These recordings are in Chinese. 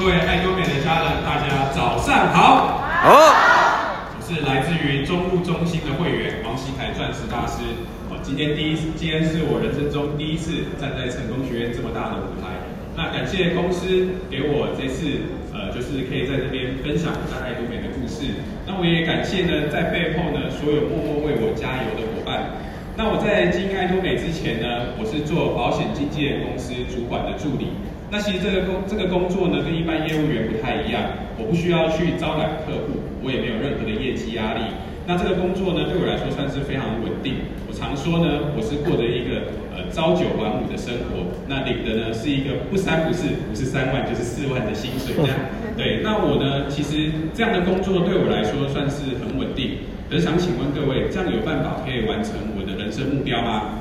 各位爱多美的家人，大家早上好。好，我是来自于中路中心的会员王希凯钻石大师。我今天第一，今天是我人生中第一次站在成功学院这么大的舞台。那感谢公司给我这次，呃，就是可以在这边分享我在爱多美的故事。那我也感谢呢，在背后呢所有默默为我加油的伙伴。那我在进爱多美之前呢，我是做保险经纪人公司主管的助理。那其实这个工这个工作呢，跟一般业务员不太一样，我不需要去招揽客户，我也没有任何的业绩压力。那这个工作呢，对我来说算是非常稳定。我常说呢，我是过着一个呃朝九晚五的生活，那领的呢是一个不三不四，不是三万就是四万的薪水这样。对，那我呢，其实这样的工作对我来说算是很稳定。可是想请问各位，这样有办法可以完成我的人生目标吗？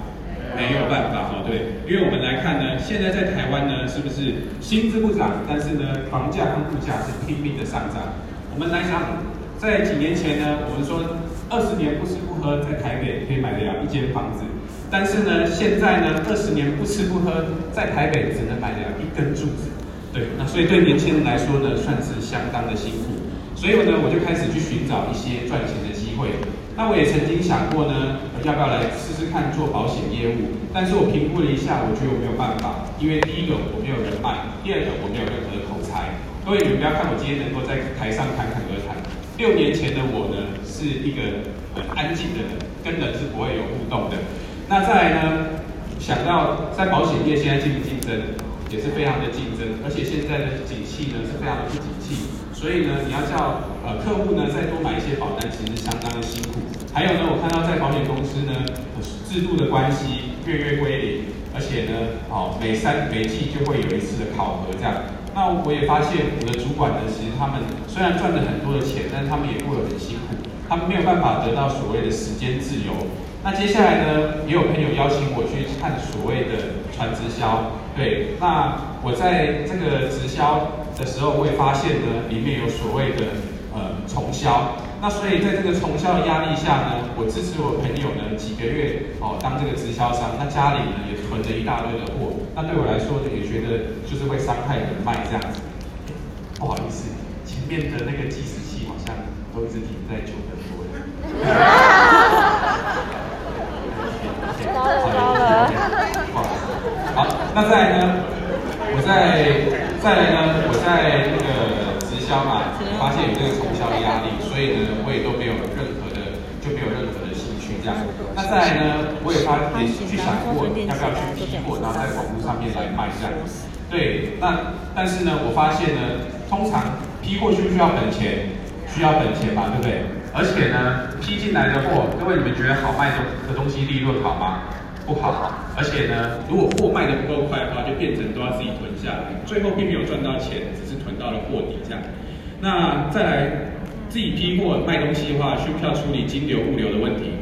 对，因为我们来看呢，现在在台湾呢，是不是薪资不涨，但是呢，房价跟物价是拼命的上涨。我们来想，在几年前呢，我们说二十年不吃不喝，在台北可以买得了一间房子，但是呢，现在呢，二十年不吃不喝，在台北只能买得了一根柱子。对，那所以对年轻人来说呢，算是相当的辛苦。所以呢，我就开始去寻找一些赚钱的机会。那我也曾经想过呢，要不要来试试看做保险业务？但是我评估了一下，我觉得我没有办法，因为第一个我没有人脉，第二个我没有任何的口才。各位，你们不要看我今天能够在台上侃侃而谈，六年前的我呢，是一个很安静的人，跟人是不会有互动的。那再来呢，想到在保险业现在竞不竞争，也是非常的竞争，而且现在的景气呢是非常的不景气。所以呢，你要叫呃客户呢再多买一些保单，其实相当的辛苦。还有呢，我看到在保险公司呢，制度的关系，月月归零，而且呢，哦每三每季就会有一次的考核这样。那我也发现我的主管呢，其实他们虽然赚了很多的钱，但他们也过得很辛苦，他们没有办法得到所谓的时间自由。那接下来呢，也有朋友邀请我去看所谓的传直销，对，那我在这个直销。的时候，我会发现呢，里面有所谓的呃重销，那所以在这个重销的压力下呢，我支持我朋友呢几个月哦当这个直销商，那家里呢也囤了一大堆的货，那对我来说呢也觉得就是会伤害人脉这样子。不好意思，前面的那个计时器好像都一直停在九分多。好，那再来呢，我在。再来呢，我在那个直销嘛，发现有这个重销的压力，所以呢，我也都没有任何的，就没有任何的兴趣这样。那再来呢，我也发也去想过要不要去批货，然后在网络上面来卖这样。对，那但是呢，我发现呢，通常批货需不需要本钱？需要本钱嘛，对不对？而且呢，批进来的货，各位你们觉得好卖的的东西利润好吗？不好，而且呢，如果货卖得不够快的话，就变成都要自己囤下来，最后并没有赚到钱，只是囤到了货底这样。那再来自己批货卖东西的话，需不需要处理金流物流的问题？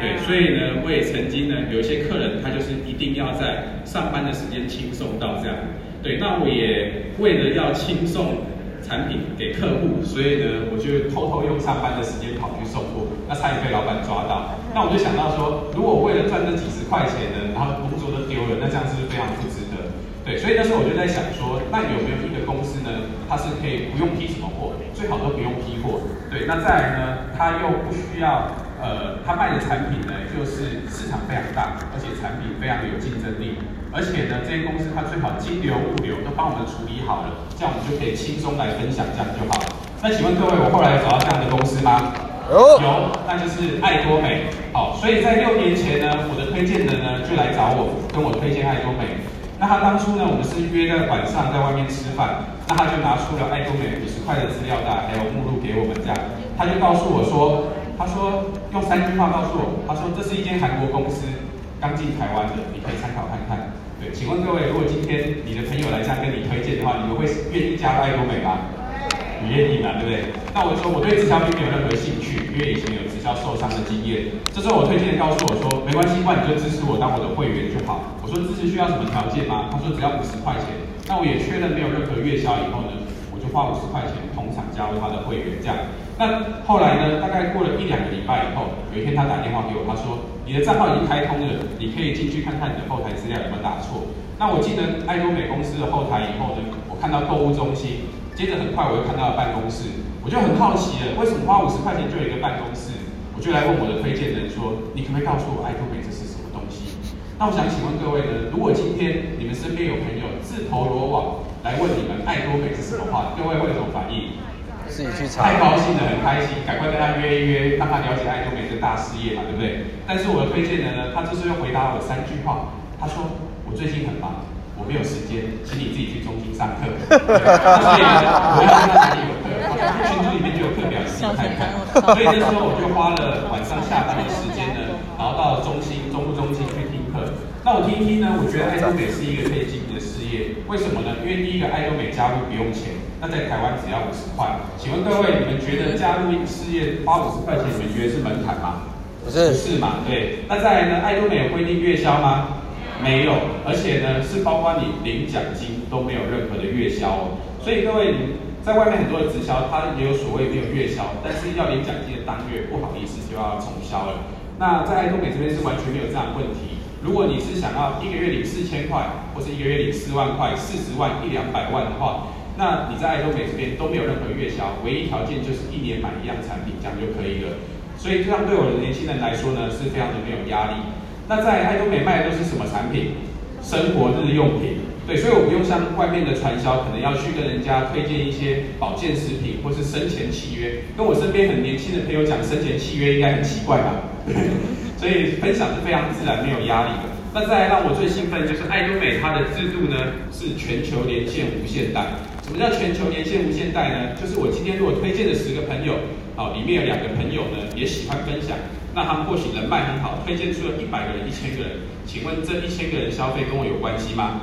对，所以呢，我也曾经呢，有一些客人他就是一定要在上班的时间轻送到这样。对，那我也为了要轻送。产品给客户，所以呢，我就偷偷用上班的时间跑去送货，那差点被老板抓到。那我就想到说，如果为了赚这几十块钱呢，然后工作都丢了，那这样是不是非常不值得？对，所以那时候我就在想说，那有没有一个公司呢，它是可以不用批什么货，最好都不用批货。对，那再来呢，它又不需要，呃，它卖的产品呢，就是市场非常大，而且产品非常的有竞争力。而且呢，这些公司它最好金流、物流都帮我们处理好了，这样我们就可以轻松来分享，这样就好了。那请问各位，我后来有找到这样的公司吗？有，有，那就是爱多美。好，所以在六年前呢，我的推荐人呢就来找我，跟我推荐爱多美。那他当初呢，我们是约在晚上在外面吃饭，那他就拿出了爱多美五十块的资料袋，还有目录给我们这样。他就告诉我说，他说用三句话告诉我，他说这是一间韩国公司，刚进台湾的，你可以参考看看。对，请问各位，如果今天你的朋友来这样跟你推荐的话，你们会愿意加入爱多美吗？你愿意吗？对不对？那我就说我对直销并没有任何兴趣，因为以前有直销受伤的经验。这时候我推荐人告诉我说，没关系，那你就支持我当我的会员就好。我说支持需要什么条件吗？他说只要五十块钱。那我也确认没有任何月销以后呢，我就花五十块钱同场加入他的会员这样。那后来呢，大概过了一两个礼拜以后，有一天他打电话给我，他说。你的账号已经开通了，你可以进去看看你的后台资料有没有打错。那我记得爱多美公司的后台以后呢，我看到购物中心，接着很快我又看到了办公室，我就很好奇了，为什么花五十块钱就有一个办公室？我就来问我的推荐人说，你可不可以告诉我爱多美这是什么东西？那我想请问各位呢，如果今天你们身边有朋友自投罗网来问你们爱多美是什么话，各位会有什么反应？自己去查。太高兴了，很开心，赶快跟他约一约，让他了解爱多美这大事业嘛，对不对？但是我的推荐人呢，他就是要回答我三句话，他说我最近很忙。我没有时间，请你自己去中心上课。所以呢，我要看他哪里有课，群组里面就有课表，你看看。所以那时候我就花了晚上下班的时间呢，然后到中心、中部中心去听课。那我听一听呢，我觉得爱多美是一个可以经营的事业。为什么呢？因为第一个，爱多美加入不用钱，那在台湾只要五十块。请问各位，你们觉得加入事业花五十块钱，你们觉得是门槛吗？不是，是嘛？对。那再来呢？爱多美有规定月销吗？没有，而且呢，是包括你领奖金都没有任何的月销哦。所以各位，在外面很多的直销，它也有所谓没有月销，但是要领奖金的当月，不好意思就要重销了。那在爱多美这边是完全没有这样的问题。如果你是想要一个月领四千块，或是一个月领四万块、四十万、一两百万的话，那你在爱多美这边都没有任何月销，唯一条件就是一年买一样产品，这样就可以了。所以这样对我的年轻人来说呢，是非常的没有压力。那在爱多美卖的都是什么产品？生活日用品，对，所以我不用像外面的传销，可能要去跟人家推荐一些保健食品或是生前契约。跟我身边很年轻的朋友讲生前契约，应该很奇怪吧？所以分享是非常自然，没有压力的。那再来让我最兴奋就是爱多美它的制度呢是全球连线无限带。什么叫全球连线无限贷呢？就是我今天如果推荐的十个朋友，好，里面有两个朋友呢也喜欢分享。那他们或许人脉很好，推荐出了一百个人、一千个人，请问这一千个人消费跟我有关系吗？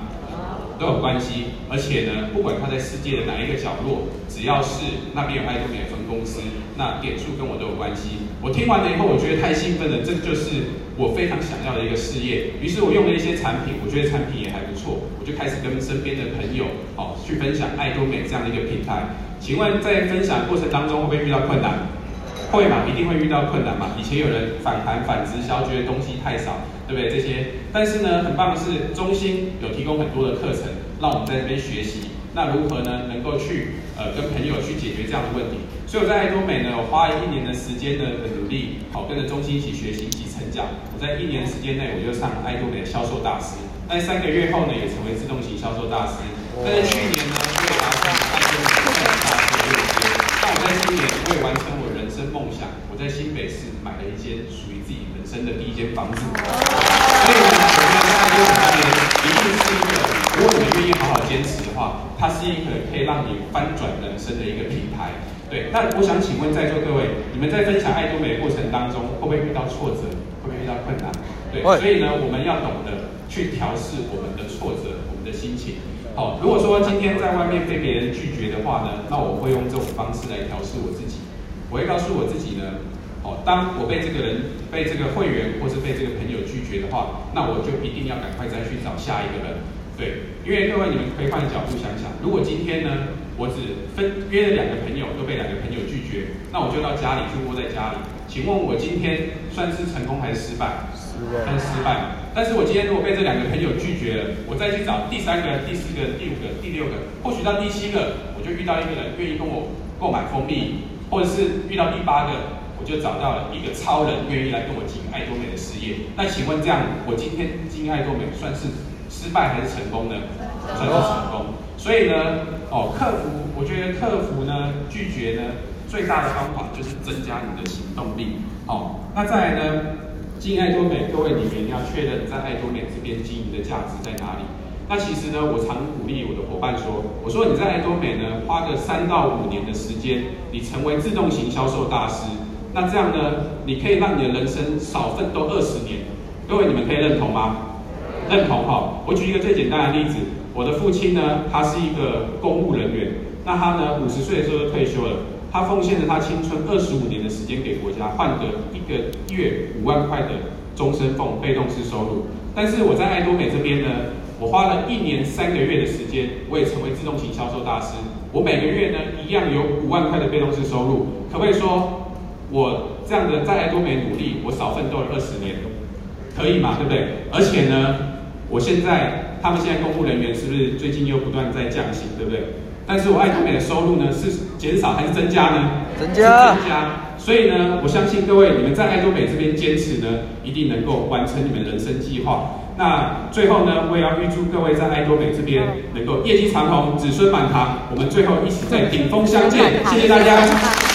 都有关系。而且呢，不管他在世界的哪一个角落，只要是那边有爱多美分公司，那点数跟我都有关系。我听完了以后，我觉得太兴奋了，这就是我非常想要的一个事业。于是我用了一些产品，我觉得产品也还不错，我就开始跟身边的朋友，好，去分享爱多美这样的一个平台。请问在分享过程当中会不会遇到困难？会嘛，一定会遇到困难嘛。以前有人反弹反直销，觉得东西太少，对不对？这些，但是呢，很棒的是，中心有提供很多的课程，让我们在这边学习。那如何呢？能够去呃跟朋友去解决这样的问题？所以我在爱多美呢，我花了一年的时间呢的努力，好，跟着中心一起学习，一起成长。我在一年时间内，我就上了爱多美的销售大师。在三个月后呢，也成为自动型销售大师。但在去年呢，我也达成爱多美销售大师的位阶。那我在今年会完成我人生。梦想，我在新北市买了一间属于自己人生的第一间房子。所以呢，我觉得在爱多美一定是一个，如果你们愿意好好坚持的话，它是一个可以让你翻转人生的一个。对，那我想请问在座各位，你们在分享爱多美的过程当中，会不会遇到挫折？会不会遇到困难？对，所以呢，我们要懂得去调试我们的挫折，我们的心情。好，如果说今天在外面被别人拒绝的话呢，那我会用这种方式来调试我自己。我会告诉我自己呢，哦，当我被这个人、被这个会员或是被这个朋友拒绝的话，那我就一定要赶快再去找下一个人。对，因为各位你们可以换角度想想，如果今天呢，我只分约了两个朋友都被两个朋友拒绝，那我就到家里去窝在家里。请问我今天算是成功还是失败？失败。算是失败。但是我今天如果被这两个朋友拒绝了，我再去找第三个、第四个、第五个、第六个，或许到第七个，我就遇到一个人愿意跟我购买蜂蜜。或者是遇到第八个，我就找到了一个超人，愿意来跟我经营爱多美的事业。那请问这样，我今天经营爱多美算是失败还是成功呢？算是成功。所以呢，哦，克服，我觉得克服呢，拒绝呢，最大的方法就是增加你的行动力。哦，那再来呢，进爱多美，各位你们一定要确认在爱多美这边经营的价值在哪里。那其实呢，我常鼓励我的伙伴说，我说你在爱多美呢，花个三到五年的时间，你成为自动型销售大师，那这样呢，你可以让你的人生少奋斗二十年。各位，你们可以认同吗？认同哈。我举一个最简单的例子，我的父亲呢，他是一个公务人员，那他呢，五十岁的时候就退休了，他奉献了他青春二十五年的时间给国家，换得一个月五万块的终身俸被动式收入。但是我在爱多美这边呢，我花了一年三个月的时间，我也成为自动型销售大师。我每个月呢，一样有五万块的被动式收入。可不可以说，我这样的在爱多美努力，我少奋斗了二十年，可以嘛？对不对？而且呢，我现在他们现在公务人员是不是最近又不断在降薪，对不对？但是我爱多美的收入呢是减少还是增加呢？增加。增加。所以呢，我相信各位你们在爱多美这边坚持呢，一定能够完成你们人生计划。那最后呢，我也要预祝各位在爱多美这边能够业绩长虹，子孙满堂。我们最后一起在顶峰相见，谢谢大家。